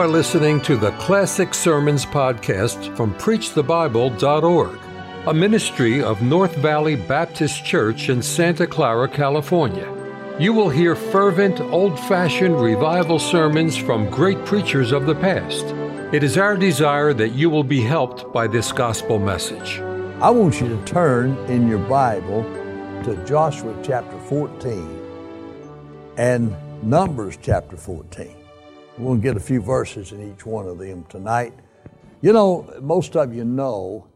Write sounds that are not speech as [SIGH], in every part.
are listening to the Classic Sermons podcast from PreachTheBible.org, a ministry of North Valley Baptist Church in Santa Clara, California. You will hear fervent, old fashioned revival sermons from great preachers of the past. It is our desire that you will be helped by this gospel message. I want you to turn in your Bible to Joshua chapter 14 and Numbers chapter 14. We'll get a few verses in each one of them tonight. You know, most of you know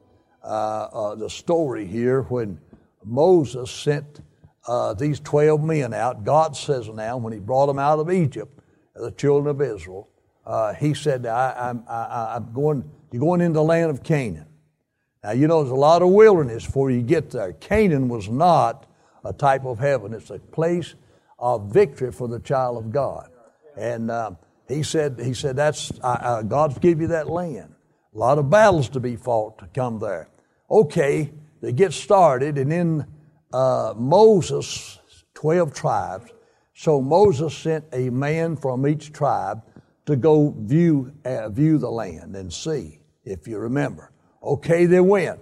uh, uh, the story here when Moses sent uh, these 12 men out. God says now, when he brought them out of Egypt, the children of Israel, uh, he said, I, am I, I'm going, you're going into the land of Canaan. Now, you know, there's a lot of wilderness before you get there. Canaan was not a type of heaven, it's a place of victory for the child of God. And uh, he said, he said that's uh, God's give you that land. A lot of battles to be fought to come there. Okay, they get started, and then uh, Moses, 12 tribes. So Moses sent a man from each tribe to go view, uh, view the land and see, if you remember. Okay, they went.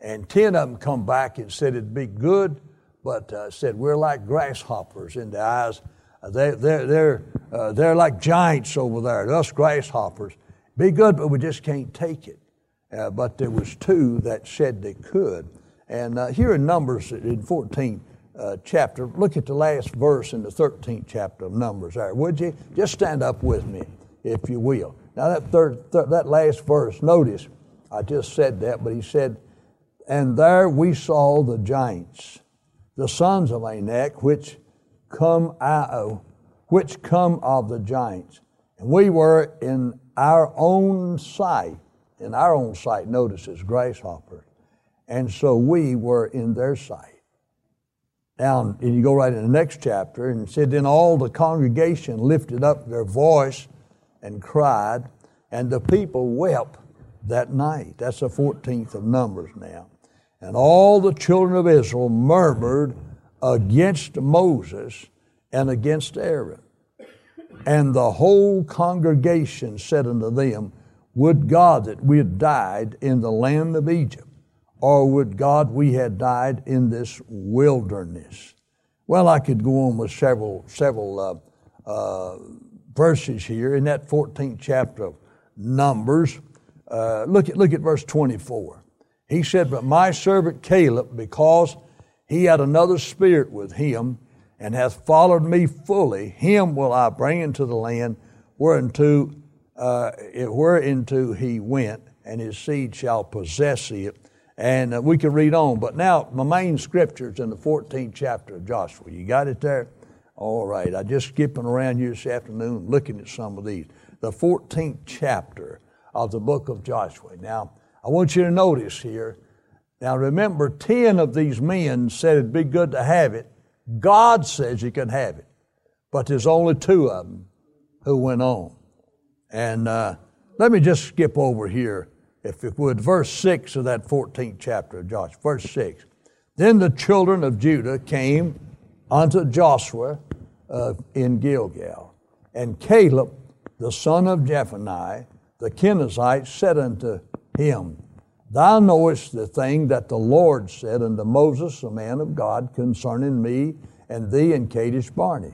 And 10 of them come back and said it'd be good, but uh, said we're like grasshoppers in the eyes they, they're, they're, uh, they're like giants over there, us grasshoppers. Be good, but we just can't take it. Uh, but there was two that said they could. And uh, here in Numbers in 14 uh, chapter, look at the last verse in the 13th chapter of Numbers there, would you? Just stand up with me, if you will. Now that third, th- that last verse, notice, I just said that, but he said, and there we saw the giants, the sons of Anak, which come out, which come of the giants. And we were in our own sight, in our own sight, notice as grasshoppers. And so we were in their sight. Now, and you go right in the next chapter, and said, Then all the congregation lifted up their voice and cried, and the people wept that night. That's the 14th of Numbers now. And all the children of Israel murmured against Moses and against Aaron. And the whole congregation said unto them, Would God that we had died in the land of Egypt, or would God we had died in this wilderness? Well, I could go on with several several uh, uh, verses here in that 14th chapter of Numbers. Uh, look at look at verse 24. He said, "But my servant Caleb, because he had another spirit with him, and hath followed me fully, him will I bring into the land whereunto, uh, whereinto he went, and his seed shall possess it. And uh, we can read on. But now, my main scripture is in the 14th chapter of Joshua. You got it there? All right. I just skipping around here this afternoon looking at some of these. The 14th chapter of the book of Joshua. Now, I want you to notice here now remember, 10 of these men said it'd be good to have it. God says you can have it. But there's only two of them who went on. And uh, let me just skip over here, if it would. Verse 6 of that 14th chapter of Joshua. Verse 6. Then the children of Judah came unto Joshua uh, in Gilgal. And Caleb, the son of Jephunneh, the Kenizzite, said unto him, Thou knowest the thing that the Lord said unto Moses, the man of God, concerning me and thee and Kadesh Barnea.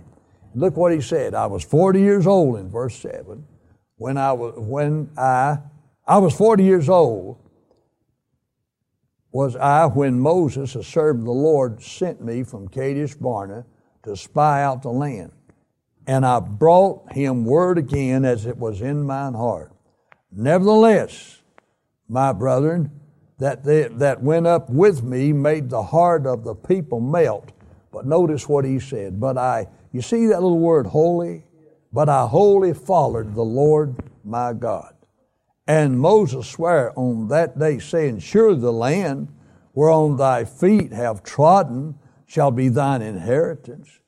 Look what he said. I was 40 years old in verse 7 when I was, when I, I was 40 years old was I when Moses, a servant of the Lord, sent me from Kadesh Barnea to spy out the land. And I brought him word again as it was in mine heart. Nevertheless, my brethren, that, they, that went up with me made the heart of the people melt. But notice what he said. But I, you see that little word wholly? But I wholly followed the Lord my God. And Moses sware on that day, saying, Surely the land whereon thy feet have trodden shall be thine inheritance,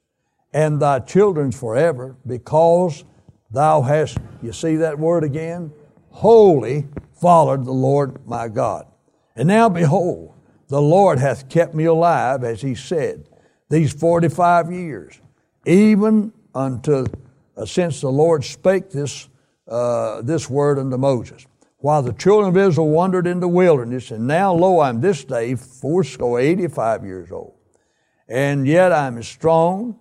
and thy children's forever, because thou hast, you see that word again? Wholly followed the Lord my God. And now behold, the Lord hath kept me alive, as he said, these 45 years, even unto uh, since the Lord spake this uh, this word unto Moses. While the children of Israel wandered in the wilderness, and now lo, I'm this day fourscore, eighty-five years old, and yet I'm as strong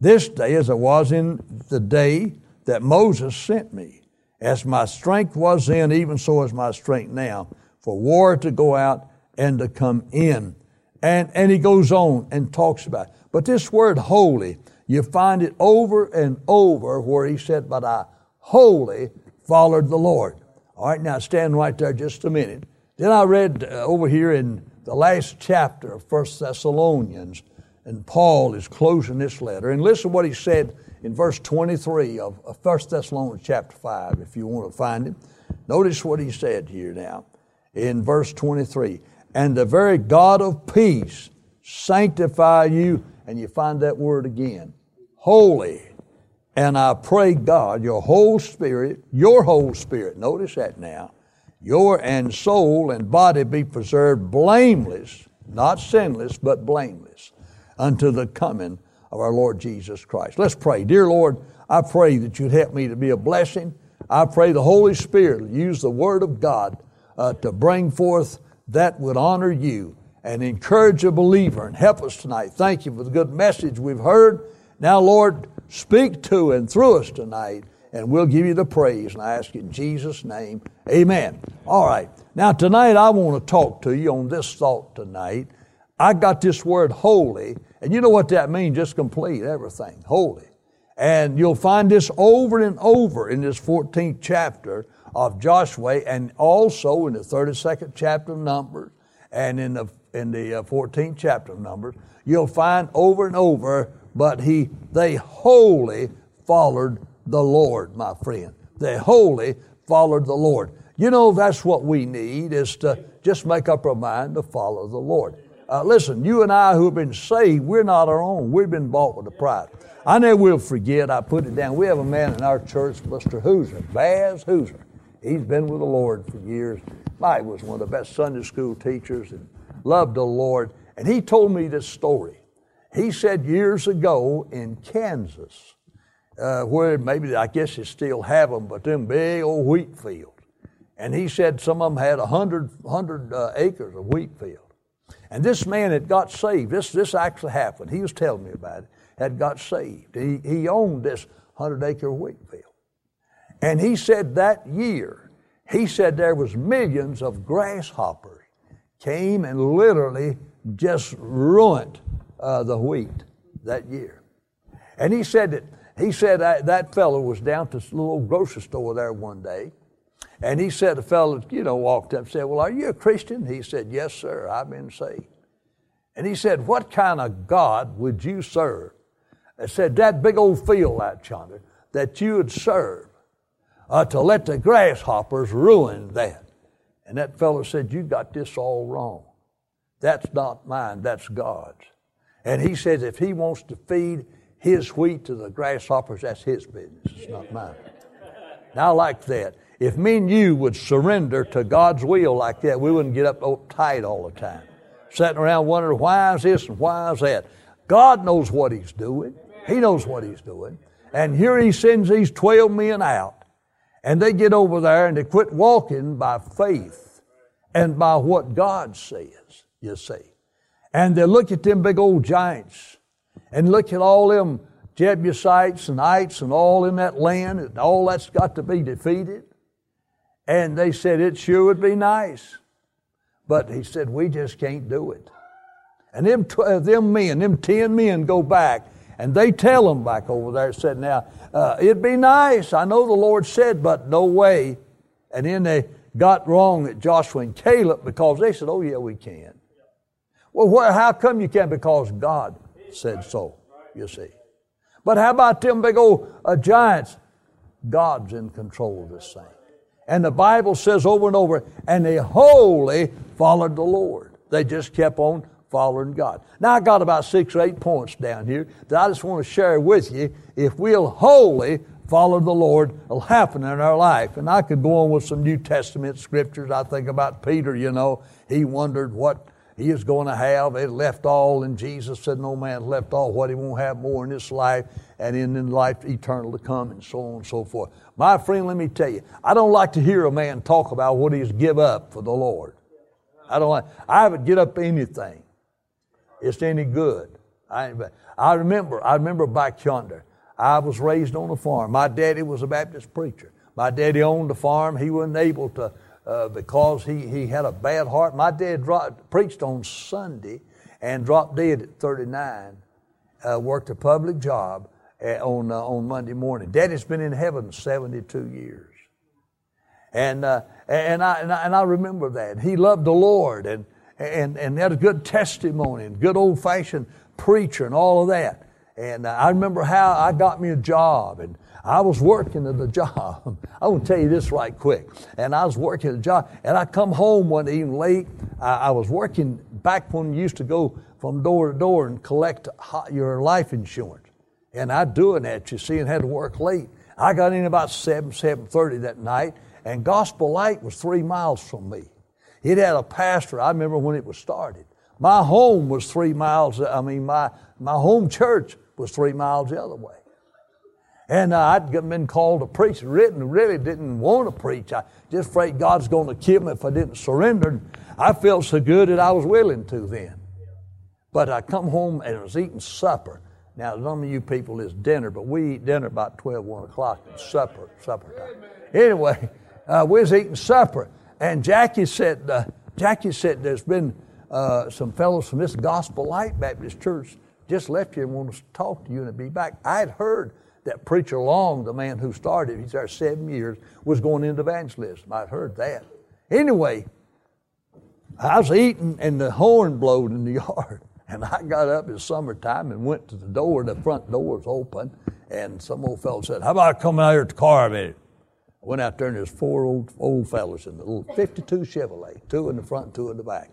this day as I was in the day that Moses sent me. As my strength was then, even so is my strength now, for war to go out and to come in. And, and he goes on and talks about it. But this word wholly, you find it over and over where he said, But I wholly followed the Lord. All right, now stand right there just a minute. Then I read uh, over here in the last chapter of First Thessalonians, and Paul is closing this letter. And listen what he said in verse 23 of, of 1 Thessalonians chapter 5, if you want to find it. Notice what he said here now in verse 23. And the very God of peace sanctify you, and you find that word again, wholly. And I pray God, your whole spirit, your whole spirit, notice that now, your and soul and body be preserved blameless, not sinless, but blameless, unto the coming of our Lord Jesus Christ. Let's pray. Dear Lord, I pray that you'd help me to be a blessing. I pray the Holy Spirit use the Word of God uh, to bring forth that would honor you and encourage a believer and help us tonight. Thank you for the good message we've heard. Now, Lord, speak to and through us tonight, and we'll give you the praise. And I ask in Jesus' name, amen. All right. Now, tonight I want to talk to you on this thought tonight. I got this word wholly and you know what that means, just complete everything, wholly. And you'll find this over and over in this 14th chapter of Joshua and also in the 32nd chapter of Numbers and in the, in the 14th uh, chapter of Numbers. You'll find over and over, but he, they wholly followed the Lord, my friend. They wholly followed the Lord. You know, that's what we need is to just make up our mind to follow the Lord. Uh, listen, you and I who have been saved, we're not our own. We've been bought with a price. I never will forget, I put it down. We have a man in our church, Mr. Hooser, Baz Hooser. He's been with the Lord for years. Mike was one of the best Sunday school teachers and loved the Lord. And he told me this story. He said years ago in Kansas, uh, where maybe I guess they still have them, but them big old wheat fields. And he said some of them had a hundred, hundred uh, acres of wheat fields. And this man had got saved. This, this actually happened. He was telling me about it. Had got saved. He, he owned this 100 acre wheat field. And he said that year, he said there was millions of grasshoppers came and literally just ruined uh, the wheat that year. And he said that he said that, that fellow was down to this little grocery store there one day, and he said, the fellow, you know, walked up and said, Well, are you a Christian? He said, Yes, sir, I've been saved. And he said, What kind of God would you serve? I said, That big old field out yonder that you would serve uh, to let the grasshoppers ruin that. And that fellow said, You got this all wrong. That's not mine, that's God's. And he says, If he wants to feed his wheat to the grasshoppers, that's his business, it's not mine. Now, I like that. If me and you would surrender to God's will like that, we wouldn't get up tight all the time. Sitting around wondering why is this and why is that. God knows what He's doing. He knows what He's doing. And here He sends these 12 men out. And they get over there and they quit walking by faith and by what God says, you see. And they look at them big old giants and look at all them Jebusites and Ites and all in that land, and all that's got to be defeated. And they said, It sure would be nice. But he said, We just can't do it. And them, uh, them men, them 10 men go back and they tell them back over there, said, Now, uh, it'd be nice. I know the Lord said, but no way. And then they got wrong at Joshua and Caleb because they said, Oh, yeah, we can. Well, how come you can? Because God said so, you see. But how about them big old uh, giants? God's in control of this thing. And the Bible says over and over, and they wholly followed the Lord. They just kept on following God. Now I got about six or eight points down here that I just want to share with you. If we'll wholly follow the Lord, it'll happen in our life. And I could go on with some New Testament scriptures. I think about Peter, you know, he wondered what he is going to have. It left all, and Jesus said, No man left all what he won't have more in this life and in, in life eternal to come, and so on and so forth. My friend, let me tell you, I don't like to hear a man talk about what he's give up for the Lord. I don't like, I haven't get up anything. It's any good. I, I remember, I remember back yonder, I was raised on a farm. My daddy was a Baptist preacher. My daddy owned a farm. He wasn't able to, uh, because he, he had a bad heart. My dad dropped, preached on Sunday and dropped dead at 39. Uh, worked a public job uh, on, uh, on Monday morning. Daddy's been in heaven 72 years. And, uh, and, I, and, I, and I remember that. He loved the Lord and, and, and had a good testimony and good old fashioned preacher and all of that. And uh, I remember how I got me a job and I was working at the [LAUGHS] job. I want to tell you this right quick. And I was working at the job, and I come home one evening late. I, I was working back when you used to go from door to door and collect your life insurance. And I doing that, you see, and had to work late. I got in about 7, 7.30 that night, and Gospel Light was three miles from me. It had a pastor, I remember when it was started. My home was three miles, I mean, my, my home church was three miles the other way. And uh, I'd been called to preach, written, really didn't want to preach. I just afraid God's going to kill me if I didn't surrender. I felt so good that I was willing to then. But I come home and I was eating supper. Now, some of you people is dinner, but we eat dinner about 12, 1 o'clock. It's supper, supper time. Anyway, uh, we was eating supper, and Jackie said, uh, Jackie said, there's been uh, some fellows from this Gospel Light Baptist Church just left here and want to talk to you and be back. I had heard that Preacher Long, the man who started, he's there seven years, was going into evangelism. I'd heard that. Anyway, I was eating and the horn blowed in the [LAUGHS] yard. And I got up in summertime and went to the door. The front door was open. And some old fellow said, How about coming out here to the car a minute? I went out there and there's four old old fellows in the little 52 Chevrolet, two in the front, two in the back.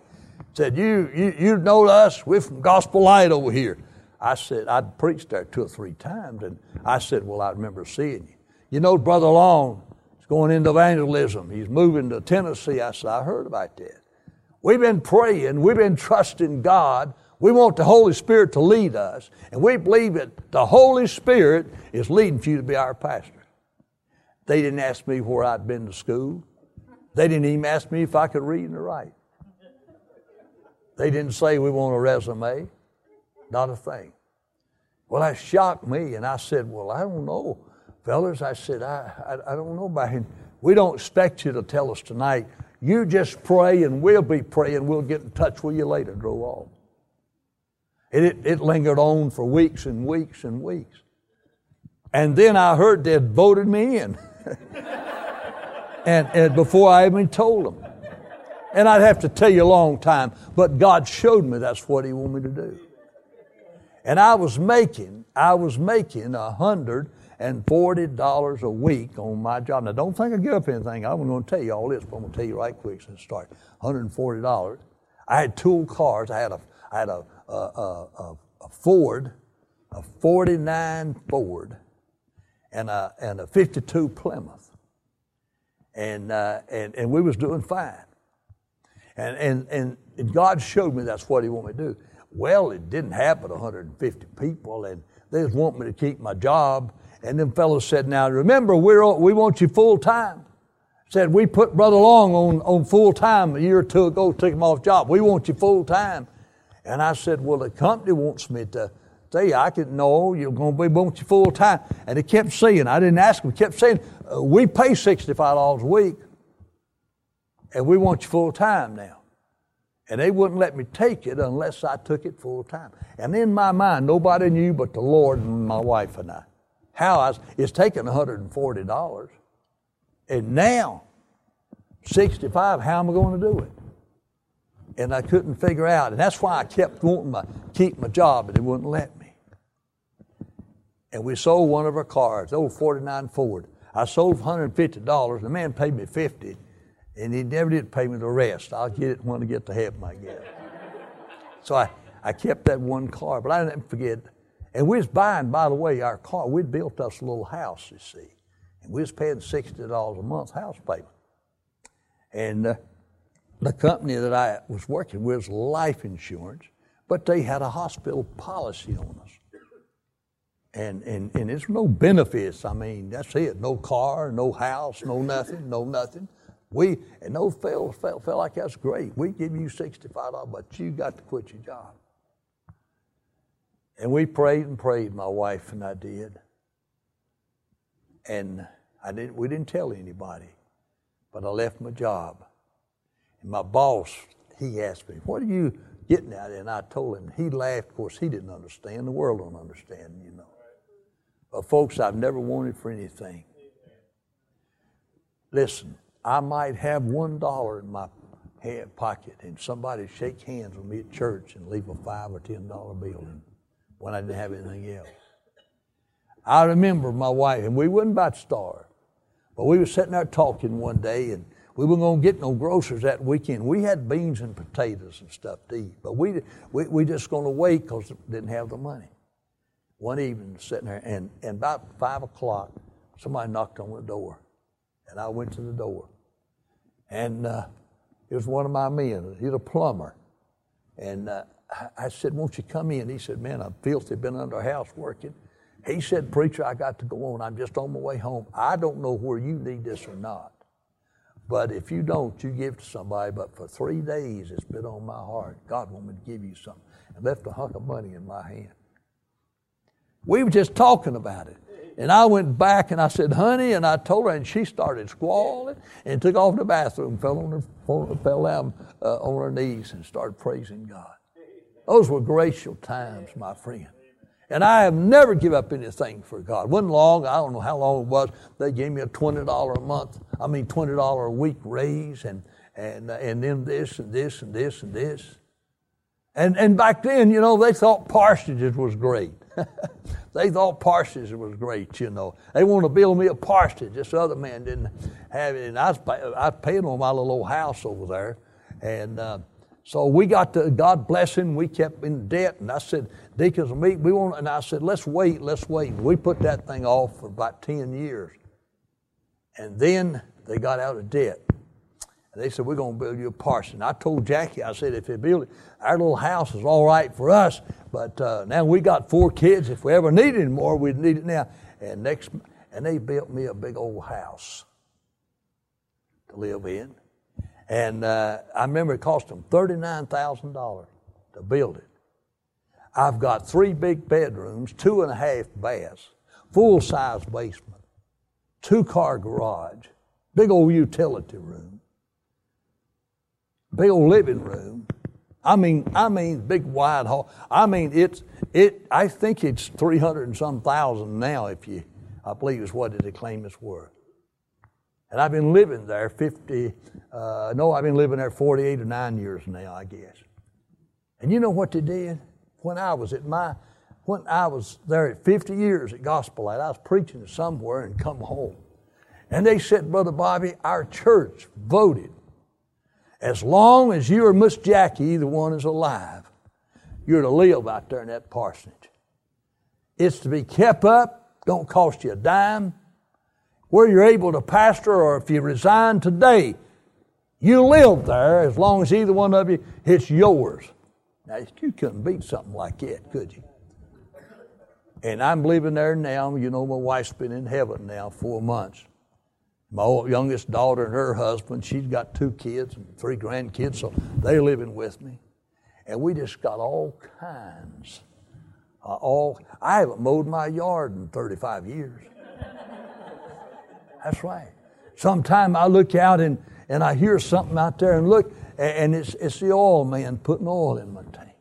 Said, You you you know us, we're from Gospel Light over here. I said, I'd preached there two or three times, and I said, Well, I remember seeing you. You know, Brother Long is going into evangelism. He's moving to Tennessee. I said, I heard about that. We've been praying, we've been trusting God. We want the Holy Spirit to lead us, and we believe that the Holy Spirit is leading for you to be our pastor. They didn't ask me where I'd been to school. They didn't even ask me if I could read and write. They didn't say we want a resume. Not a thing. Well, that shocked me, and I said, Well, I don't know, fellas. I said, I, I, I don't know about him. We don't expect you to tell us tonight. You just pray, and we'll be praying. We'll get in touch with you later. Drove off. And it, it lingered on for weeks and weeks and weeks. And then I heard they'd voted me in. [LAUGHS] and, and before I even told them. And I'd have to tell you a long time, but God showed me that's what He wanted me to do. And I was making, I was making a hundred and forty dollars a week on my job. Now, don't think I give up anything. I'm going to tell you all this, but I'm going to tell you right quick since start. Hundred and forty dollars. I had two cars. I had a, I had a, a, a, a Ford, a '49 Ford, and a and a '52 Plymouth, and uh, and and we was doing fine. And and and God showed me that's what He wanted me to do. Well, it didn't happen 150 people, and they just want me to keep my job. And them fellows said, Now remember, we're, we want you full time. Said, We put Brother Long on, on full time a year or two ago, took him off job. We want you full time. And I said, Well, the company wants me to say, I can, no, you're going to be, want you full time. And they kept saying, I didn't ask them, kept saying, uh, We pay $65 a week, and we want you full time now. And they wouldn't let me take it unless I took it full time. And in my mind, nobody knew but the Lord and my wife and I. How I was, it's taking $140. And now, 65, how am I going to do it? And I couldn't figure out. And that's why I kept wanting to keep my job, but they wouldn't let me. And we sold one of our cars, old 49 Ford. I sold $150. The man paid me 50 and he never did pay me the rest. I'll get it when I get to heaven, I guess. [LAUGHS] so I, I kept that one car, but I didn't forget. And we was buying, by the way, our car. We'd built us a little house, you see, and we was paying sixty dollars a month house payment. And uh, the company that I was working with was life insurance, but they had a hospital policy on us. And, and, and there's no benefits. I mean, that's it. No car, no house, no nothing, no nothing. We and those fellows felt, felt like that's great. We give you $65, but you got to quit your job. And we prayed and prayed, my wife and I did. And I didn't, we didn't tell anybody, but I left my job. And my boss, he asked me, What are you getting at? And I told him, he laughed. Of course, he didn't understand. The world don't understand, you know. But folks, I've never wanted for anything. Listen, I might have one dollar in my pocket and somebody shake hands with me at church and leave a five or ten dollar bill when I didn't have anything else. I remember my wife, and we wasn't about to starve, but we were sitting there talking one day, and we weren't going to get no groceries that weekend. We had beans and potatoes and stuff to eat, but we we, we just going to wait because didn't have the money. One evening, sitting there, and, and about five o'clock, somebody knocked on the door, and I went to the door, and uh, it was one of my men. He's a plumber, and uh, I said, Won't you come in? He said, Man, I'm filthy, been under house working. He said, Preacher, I got to go on. I'm just on my way home. I don't know where you need this or not. But if you don't, you give to somebody. But for three days, it's been on my heart. God want me to give you something. And left a hunk of money in my hand. We were just talking about it. And I went back and I said, honey, and I told her, and she started squalling and took off to the bathroom, fell on her, fell down uh, on her knees and started praising God. Those were gracious times, my friend. And I have never give up anything for God. It wasn't long, I don't know how long it was. They gave me a $20 a month, I mean $20 a week raise and, and, and then this and this and this and this. And, and back then, you know, they thought parsonages was great. [LAUGHS] they thought parsonage was great, you know. They wanted to build me a parsonage. This other man didn't have it. And I was, I was paying on my little old house over there. And, uh, so we got to, God bless him, we kept in debt. And I said, Deacons and me, we want, and I said, let's wait, let's wait. We put that thing off for about 10 years. And then they got out of debt. They said, we're going to build you a parson. I told Jackie, I said, if they build it, our little house is all right for us, but uh, now we got four kids. If we ever need it anymore, we'd need it now. And next, and they built me a big old house to live in. And uh, I remember it cost them $39,000 to build it. I've got three big bedrooms, two and a half baths, full size basement, two car garage, big old utility room, big old living room. I mean, I mean, big wide hall. I mean, it's it. I think it's three hundred and some thousand now. If you, I believe is what they claim it's worth. And I've been living there 50, uh, no, I've been living there 48 or 9 years now, I guess. And you know what they did? When I was at my, when I was there at 50 years at Gospel Light, I was preaching somewhere and come home. And they said, Brother Bobby, our church voted as long as you or Miss Jackie, either one is alive, you're to live out there in that parsonage. It's to be kept up, don't cost you a dime where you're able to pastor or if you resign today, you live there as long as either one of you, it's yours. Now, you couldn't beat something like that, could you? And I'm living there now. You know, my wife's been in heaven now four months. My youngest daughter and her husband, she's got two kids and three grandkids, so they're living with me. And we just got all kinds. Uh, all I haven't mowed my yard in 35 years. That's right. Sometime I look out and, and I hear something out there and look, and it's, it's the oil man putting oil in my tank.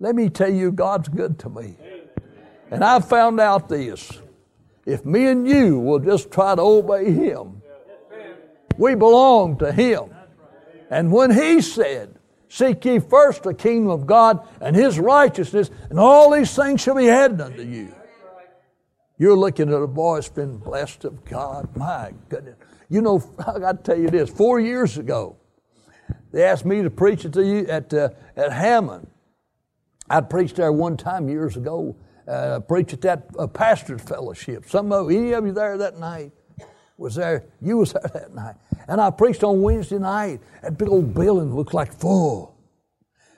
Let me tell you, God's good to me. And I found out this. If me and you will just try to obey Him, we belong to Him. And when He said, Seek ye first the kingdom of God and His righteousness, and all these things shall be added unto you. You're looking at a boy that's been blessed of God. My goodness. You know, [LAUGHS] I got to tell you this. Four years ago, they asked me to preach at, the, at, uh, at Hammond. I preached there one time years ago. Uh, preached at that uh, pastor's fellowship. Some of any of you there that night? was there. You was there that night. And I preached on Wednesday night. That big old building looked like full.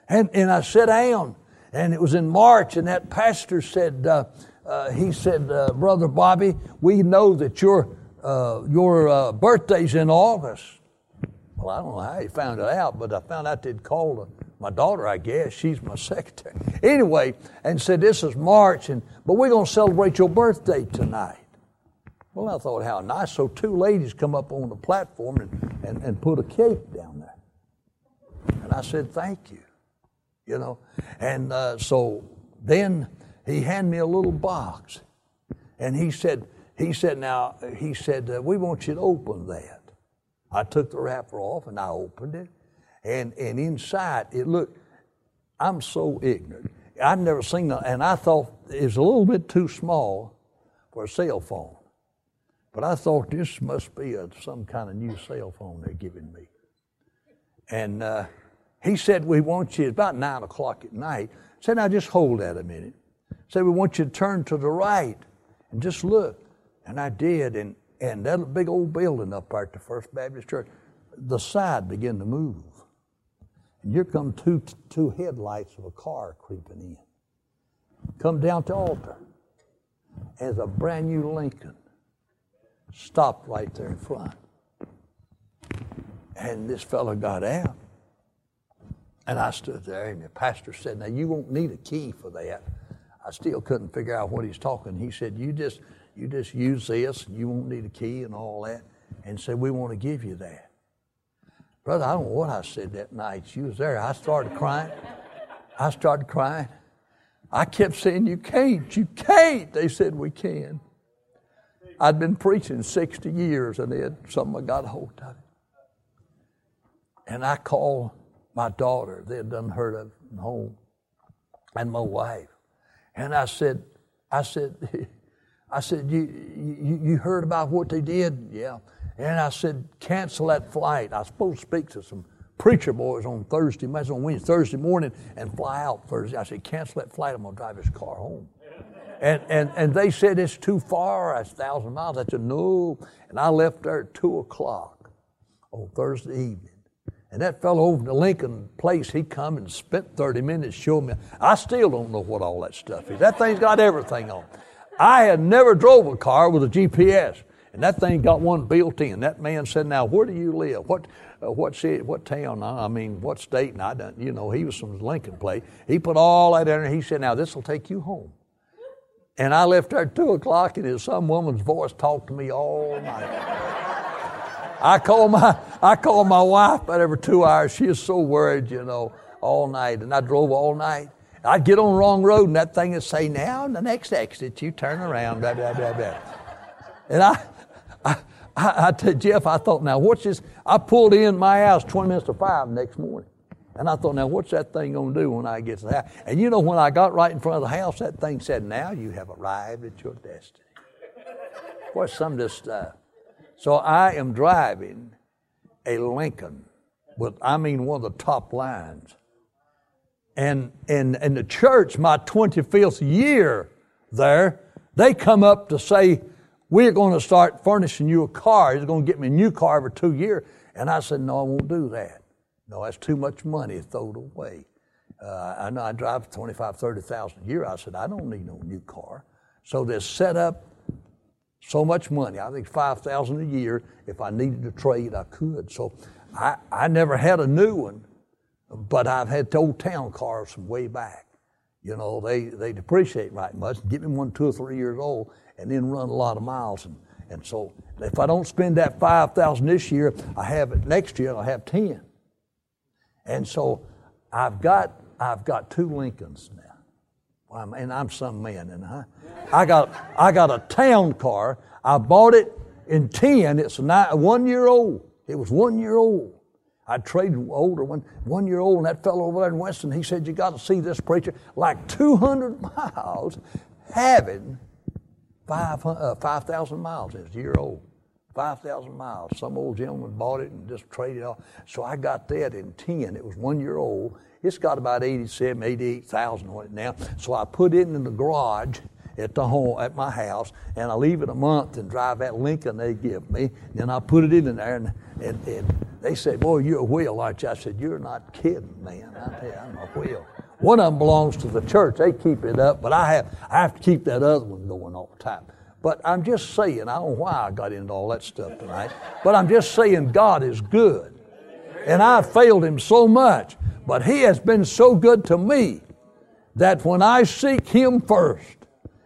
And, and I sat down, and it was in March, and that pastor said, uh, uh, he said, uh, Brother Bobby, we know that your, uh, your birthday's in August. Well, I don't know how he found it out, but I found out they'd called my daughter, I guess. She's my [LAUGHS] secretary. Anyway, and said, This is March, and, but we're going to celebrate your birthday tonight. Well, I thought, how nice. So two ladies come up on the platform and, and, and put a cake down there. And I said, Thank you you know. And uh, so then he handed me a little box, and he said, he said, now he said, uh, we want you to open that. I took the wrapper off and I opened it, and and inside it looked. I'm so ignorant. I'd never seen that, and I thought it was a little bit too small for a cell phone. But I thought this must be a, some kind of new cell phone they're giving me. And uh, he said, We want you, it's about nine o'clock at night. Said, Now just hold that a minute. Said, We want you to turn to the right and just look. And I did. And, and that big old building up there at the First Baptist Church, the side began to move. And here come two, two headlights of a car creeping in. Come down to altar as a brand new Lincoln stopped right there in front. And this fellow got out and I stood there, and the pastor said, Now you won't need a key for that. I still couldn't figure out what he's talking. He said, You just you just use this and you won't need a key and all that. And said, We want to give you that. Brother, I don't know what I said that night. She was there. I started crying. I started crying. I kept saying, You can't, you can't. They said, We can. I'd been preaching 60 years and it something got a hold of it. And I called my daughter they had done heard of home, and my wife. And I said, I said, [LAUGHS] I said, you, you, you heard about what they did? Yeah. And I said, cancel that flight. I was supposed to speak to some preacher boys on Thursday, maybe on Wednesday, Thursday morning, and fly out Thursday. I said, cancel that flight. I'm going to drive his car home. And, and, and they said, it's too far. That's a thousand miles. I said, no. And I left there at 2 o'clock on Thursday evening. And that fellow over to Lincoln Place, he come and spent 30 minutes showing me. I still don't know what all that stuff is. That thing's got everything on. I had never drove a car with a GPS, and that thing got one built in. That man said, "Now, where do you live? What, uh, what city? What town? I mean, what state?" And I done, you know, he was from Lincoln Place. He put all that in there. He said, "Now, this will take you home." And I left there at two o'clock, and some woman's voice talked to me all night. I call my I call my wife about every two hours. She is so worried, you know, all night. And I drove all night. I'd get on the wrong road, and that thing would say, "Now, the next exit, you turn around." Blah blah blah blah. And I, I, I, I told Jeff, I thought, now what's this? I pulled in my house 20 minutes to five next morning. And I thought, now what's that thing going to do when I get to the house? And you know, when I got right in front of the house, that thing said, now you have arrived at your destiny. What's some of this stuff? So I am driving a Lincoln with, I mean, one of the top lines. And in and the church, my 25th year there, they come up to say, We're going to start furnishing you a car. He's going to get me a new car every two years. And I said, No, I won't do that. No, that's too much money thrown away. Uh, I know I drive 25, 30,000 a year. I said, I don't need no new car. So they set up so much money. I think five thousand a year. If I needed to trade, I could. So I, I never had a new one, but I've had old town cars from way back. You know, they, they depreciate right much. Get me one two or three years old and then run a lot of miles. And, and so if I don't spend that five thousand this year, I have it next year, I'll have ten. And so I've got I've got two Lincolns now and I'm some man, and I, I got I got a town car. I bought it in ten. It's a one year old. It was one year old. I traded older one, one year old, and that fellow over there in Weston, he said, You got to see this preacher. Like 200 [LAUGHS] miles, having 5,000 uh, 5, miles. It's a year old. 5,000 miles. Some old gentleman bought it and just traded it off. So I got that in 10. It was one year old. It's got about 87, 88,000 on it now. So I put it in the garage at the home at my house, and I leave it a month and drive that Lincoln they give me. Then I put it in there, and, and, and they said, "Boy, you're a wheel, aren't you?" I said, "You're not kidding, man. I tell you, I'm a wheel." One of them belongs to the church; they keep it up, but I have I have to keep that other one going all the time. But I'm just saying, I don't know why I got into all that stuff tonight, but I'm just saying God is good. And I've failed Him so much, but He has been so good to me that when I seek Him first,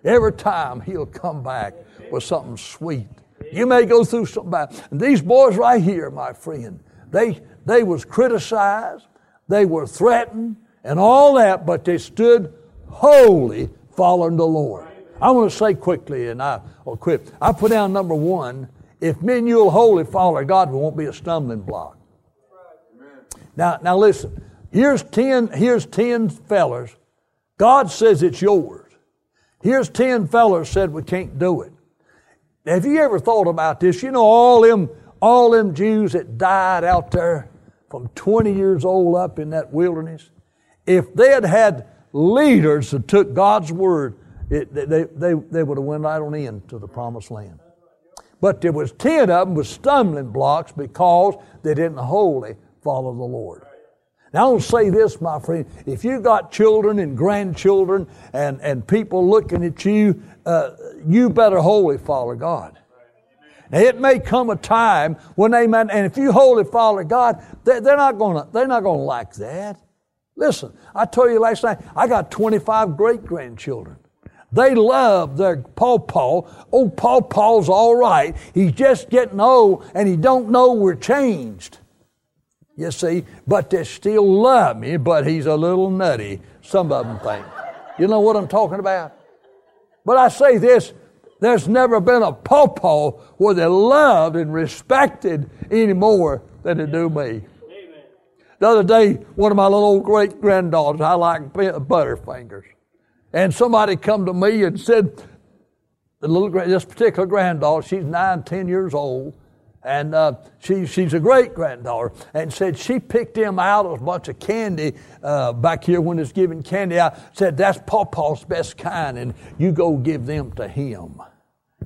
every time He'll come back with something sweet. You may go through something bad. And these boys right here, my friend, they, they was criticized, they were threatened, and all that, but they stood wholly following the Lord. I want to say quickly, and I will quit. I put down number one. If men you'll wholly follow God, it won't be a stumbling block. Now, now listen. Here's ten. Here's ten fellers. God says it's yours. Here's ten fellers said we can't do it. Have you ever thought about this? You know all them all them Jews that died out there from 20 years old up in that wilderness. If they had had leaders that took God's word it, they, they, they would have went right on in to the promised land. But there was ten of them with stumbling blocks because they didn't wholly follow the Lord. Now, I to say this, my friend. If you got children and grandchildren and, and people looking at you, uh, you better wholly follow God. Now, it may come a time when they might, and if you wholly follow God, they're, not to they're not to like that. Listen, I told you last night, I got 25 great grandchildren. They love their Paw. Oh, Paw's all right. He's just getting old and he don't know we're changed. You see, but they still love me, but he's a little nutty, some of them think. You know what I'm talking about? But I say this, there's never been a Paw where they loved and respected any more than they do me. The other day, one of my little great granddaughters, I like Butterfingers. And somebody come to me and said, the little this particular granddaughter, she's nine, ten years old, and uh, she, she's a great granddaughter, and said she picked him out a bunch of candy uh, back here when it's giving candy out. Said that's Pawpaw's best kind, and you go give them to him.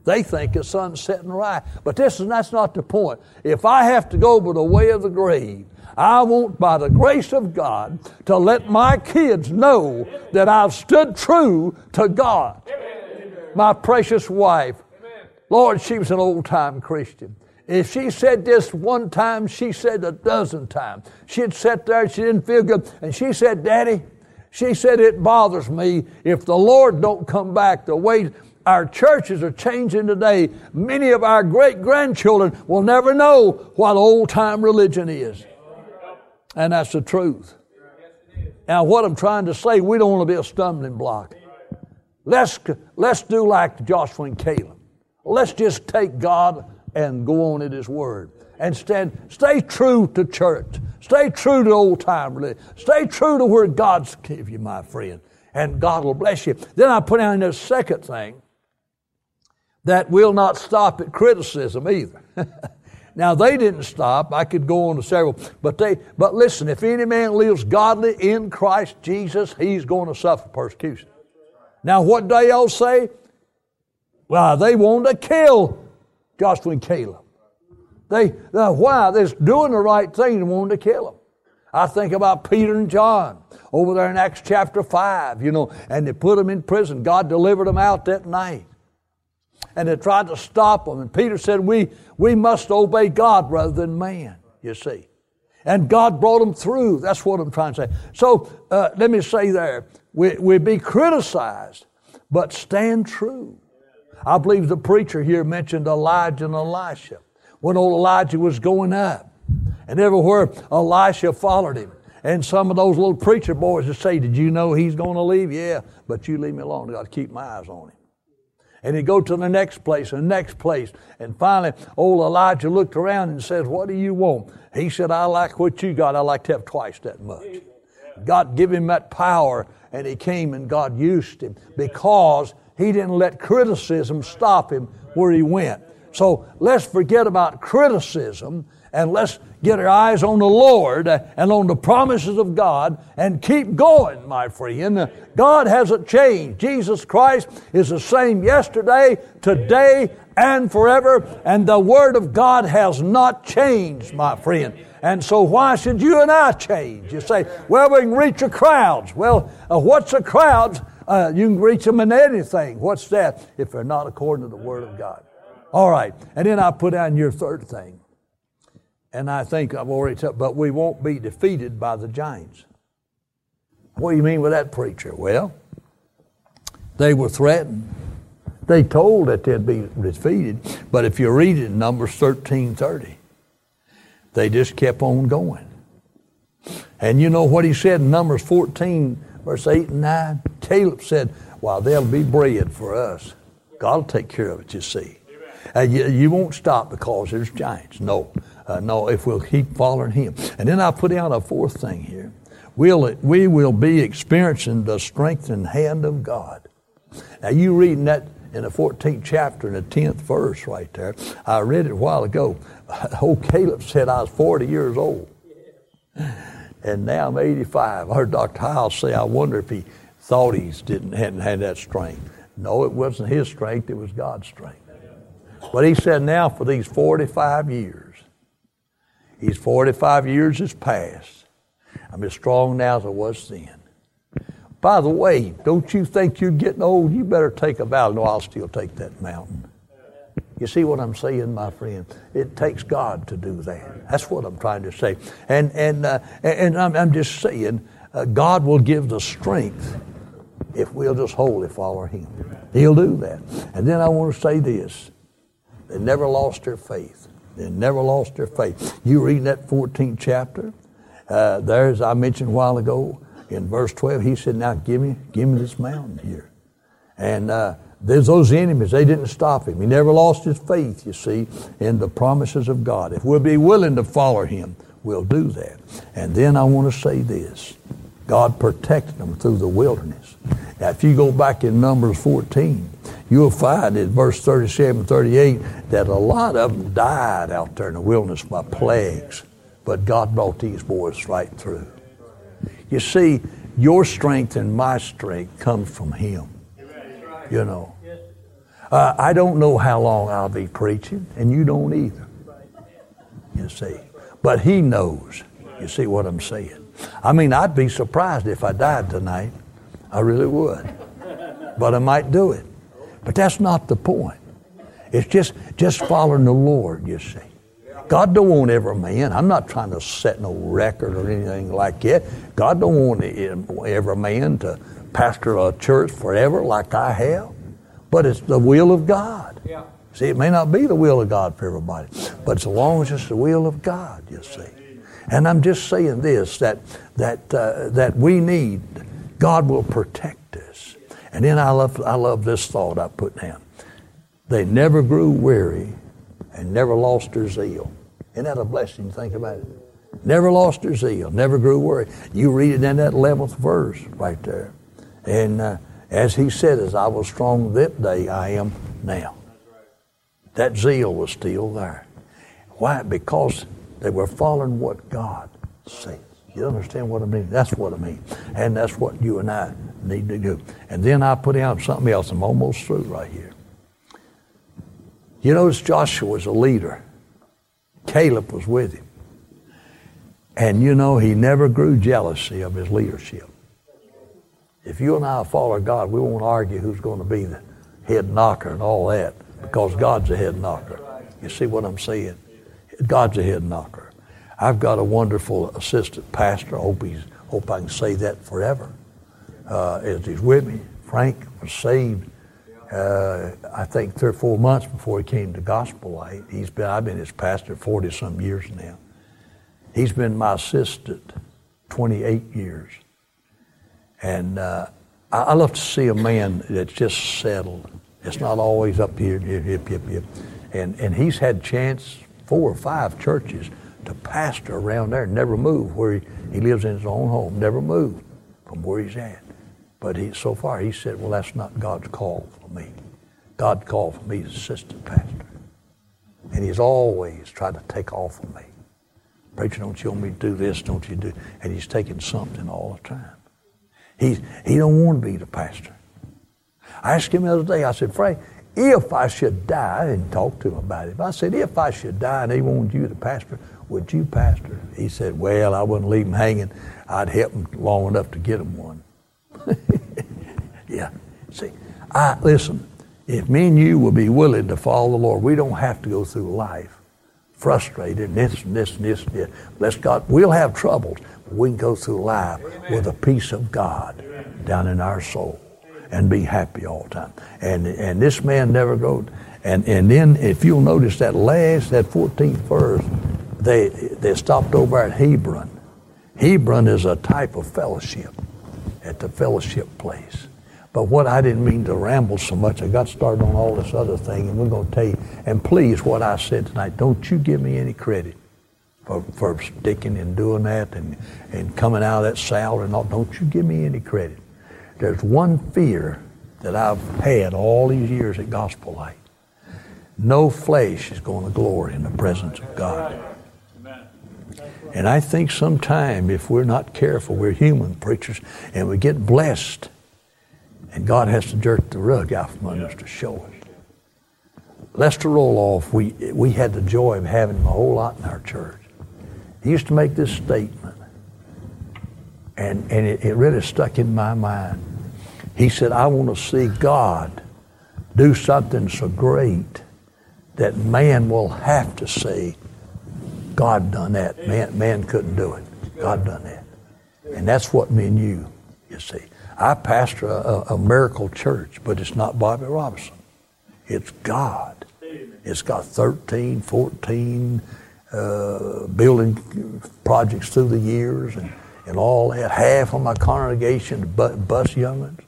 They think the sun's setting right, but this is that's not the point. If I have to go by the way of the grave, I want, by the grace of God, to let my kids know that I've stood true to God. My precious wife, Lord, she was an old time Christian. If she said this one time, she said a dozen times. She'd sat there, she didn't feel good, and she said, Daddy, she said, it bothers me if the Lord don't come back the way our churches are changing today. Many of our great grandchildren will never know what old time religion is. And that's the truth. Now, what I'm trying to say, we don't want to be a stumbling block. Let's, let's do like Joshua and Caleb. Let's just take God and go on at His Word. And stand, stay true to church. Stay true to old time religion. Stay true to where God's give you, my friend. And God will bless you. Then I put down this second thing that will not stop at criticism either. [LAUGHS] Now they didn't stop. I could go on to several, but they. But listen, if any man lives godly in Christ Jesus, he's going to suffer persecution. Now, what do they all say? Well, they want to kill Joshua and Caleb. They, why? They're doing the right thing and wanting to kill them. I think about Peter and John over there in Acts chapter 5, you know, and they put them in prison. God delivered them out that night and they tried to stop them. And Peter said, We, we must obey God rather than man, you see. And God brought them through. That's what I'm trying to say. So uh, let me say there, we, we be criticized, but stand true. I believe the preacher here mentioned Elijah and Elisha. When old Elijah was going up, and everywhere Elisha followed him. And some of those little preacher boys would say, Did you know he's going to leave? Yeah, but you leave me alone. I got to keep my eyes on him. And he'd go to the next place the next place. And finally, old Elijah looked around and says, What do you want? He said, I like what you got. I like to have twice that much. God gave him that power, and he came and God used him because he didn't let criticism stop him where he went. So let's forget about criticism and let's get our eyes on the Lord and on the promises of God and keep going, my friend. God hasn't changed. Jesus Christ is the same yesterday, today, and forever, and the Word of God has not changed, my friend. And so, why should you and I change? You say, well, we can reach the crowds. Well, uh, what's the crowds? Uh, you can reach them in anything. What's that if they're not according to the Word of God? All right. And then I put down your third thing. And I think I've already said, but we won't be defeated by the giants. What do you mean with that, preacher? Well, they were threatened. They told that they'd be defeated, but if you read it in Numbers 13 30, they just kept on going. And you know what he said in Numbers 14, verse 8 and 9? Caleb said, Well, there'll be bread for us. God will take care of it, you see. And you, you won't stop because there's giants. No. Uh, no, if we'll keep following Him. And then I put down a fourth thing here. We'll, we will be experiencing the strength and hand of God. Now, you reading that in the 14th chapter in the 10th verse right there. I read it a while ago. [LAUGHS] Old Caleb said I was 40 years old. And now I'm 85. I heard Dr. Hyles say, I wonder if he thought he didn't, hadn't had that strength. No, it wasn't his strength, it was God's strength. But he said, now for these 45 years, He's 45 years has passed. I'm as strong now as I was then. By the way, don't you think you're getting old? You better take a vow. No, I'll still take that mountain. You see what I'm saying, my friend? It takes God to do that. That's what I'm trying to say. And and uh, and I'm, I'm, just saying, uh, God will give the strength if we'll just wholly follow Him. He'll do that. And then I want to say this: they never lost their faith. They never lost their faith. You read that 14th chapter. Uh, there, as I mentioned a while ago, in verse 12, he said, "Now give me, give me this mountain here." And uh, there's those enemies. They didn't stop him. He never lost his faith. You see, in the promises of God. If we'll be willing to follow Him, we'll do that. And then I want to say this: God protected them through the wilderness. Now, if you go back in Numbers 14, you'll find in verse 37 38 that a lot of them died out there in the wilderness by plagues, but God brought these boys right through. You see, your strength and my strength comes from Him. You know. Uh, I don't know how long I'll be preaching, and you don't either. You see. But He knows. You see what I'm saying? I mean, I'd be surprised if I died tonight. I really would. But I might do it. But that's not the point. It's just just following the Lord, you see. God don't want every man. I'm not trying to set no record or anything like that. God don't want every man to pastor a church forever like I have. But it's the will of God. Yeah. See, it may not be the will of God for everybody, but as long as it's the will of God, you see. And I'm just saying this that that uh, that we need God will protect us. And then I love, I love this thought I put down. They never grew weary and never lost their zeal. Isn't that a blessing? To think about it. Never lost their zeal, never grew weary. You read it in that 11th verse right there. And uh, as he said, as I was strong that day, I am now. That zeal was still there. Why? Because they were following what God said. You understand what I mean? That's what I mean. And that's what you and I need to do. And then I put out something else. I'm almost through right here. You notice Joshua was a leader. Caleb was with him. And you know, he never grew jealousy of his leadership. If you and I follow God, we won't argue who's going to be the head knocker and all that because God's a head knocker. You see what I'm saying? God's a head knocker. I've got a wonderful assistant pastor. I hope, he's, hope I can say that forever. Uh, as he's with me, Frank was saved, uh, I think, three or four months before he came to Gospel Light. He's been, I've been his pastor 40 some years now. He's been my assistant 28 years. And uh, I, I love to see a man that's just settled. It's not always up here, hip, hip, hip. And, and he's had chance, four or five churches to pastor around there, never move where he, he lives in his own home, never move from where he's at. But he, so far, he said, well, that's not God's call for me. God called for me as assistant pastor. And he's always tried to take off of me. Preacher, don't you want me to do this? Don't you do? And he's taking something all the time. He's, he don't want to be the pastor. I asked him the other day, I said, Frank, if I should die, and talk to him about it, I said, if I should die and he wanted you to pastor, would you pastor? He said, well, I wouldn't leave him hanging. I'd help him long enough to get him one. [LAUGHS] yeah. See, I listen, if me and you will be willing to follow the Lord, we don't have to go through life frustrated and this and this and this and this. Bless God, we'll have troubles, but we can go through life with the peace of God down in our soul and be happy all the time. And and this man never wrote. And and then if you'll notice that last that 14th verse, they they stopped over at Hebron. Hebron is a type of fellowship at the fellowship place. But what I didn't mean to ramble so much, I got started on all this other thing, and we're going to tell you. And please, what I said tonight, don't you give me any credit for, for sticking and doing that and, and coming out of that salad and all. Don't you give me any credit. There's one fear that I've had all these years at Gospel Light. No flesh is going to glory in the presence of God. And I think sometime if we're not careful, we're human preachers, and we get blessed and God has to jerk the rug out from under us to show us. Lester Roloff, we, we had the joy of having him a whole lot in our church. He used to make this statement, and, and it, it really stuck in my mind. He said, I want to see God do something so great that man will have to say, God done that. Man, man couldn't do it. God done that. And that's what me and you, you see. I pastor a, a, miracle church, but it's not Bobby Roberson. It's God. It's got 13, 14 uh, building projects through the years and, and all that. Half of my congregation bus youngins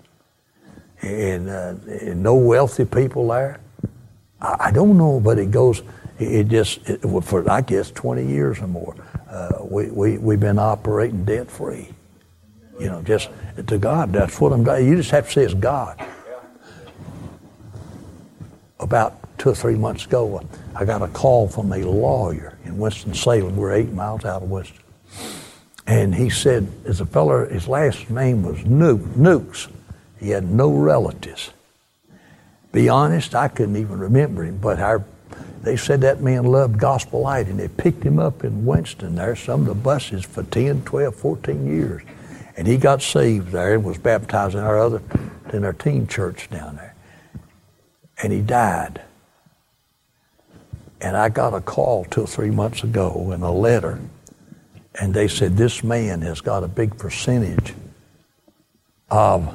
and, uh, and no wealthy people there. I, I, don't know, but it goes, it, just, it, for I guess 20 years or more, uh, we, we, we've been operating debt free. You know, just to God. That's what I'm doing. You just have to say it's God. About two or three months ago, I got a call from a lawyer in Winston-Salem. We're eight miles out of Winston. And he said, as a feller, his last name was Nuke, Nukes. He had no relatives. Be honest, I couldn't even remember him, but our, they said that man loved Gospel Light, and they picked him up in Winston there, some of the buses for 10, 12, 14 years. And he got saved there and was baptized in our other in our teen church down there. And he died. And I got a call two or three months ago and a letter. And they said this man has got a big percentage of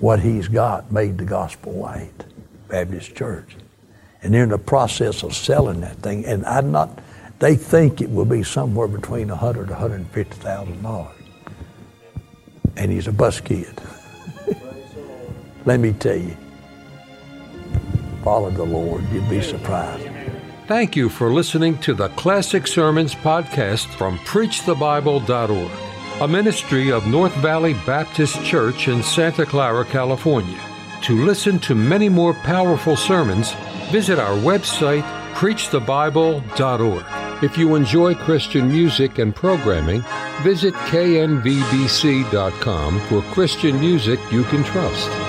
what he's got made the gospel light, Baptist Church. And they're in the process of selling that thing. And I'm not they think it will be somewhere between a hundred to hundred and fifty thousand dollars and he's a bus kid. [LAUGHS] Let me tell you, follow the Lord. You'd be surprised. Thank you for listening to the Classic Sermons podcast from PreachTheBible.org, a ministry of North Valley Baptist Church in Santa Clara, California. To listen to many more powerful sermons, visit our website, PreachTheBible.org. If you enjoy Christian music and programming, visit knvbc.com for Christian music you can trust.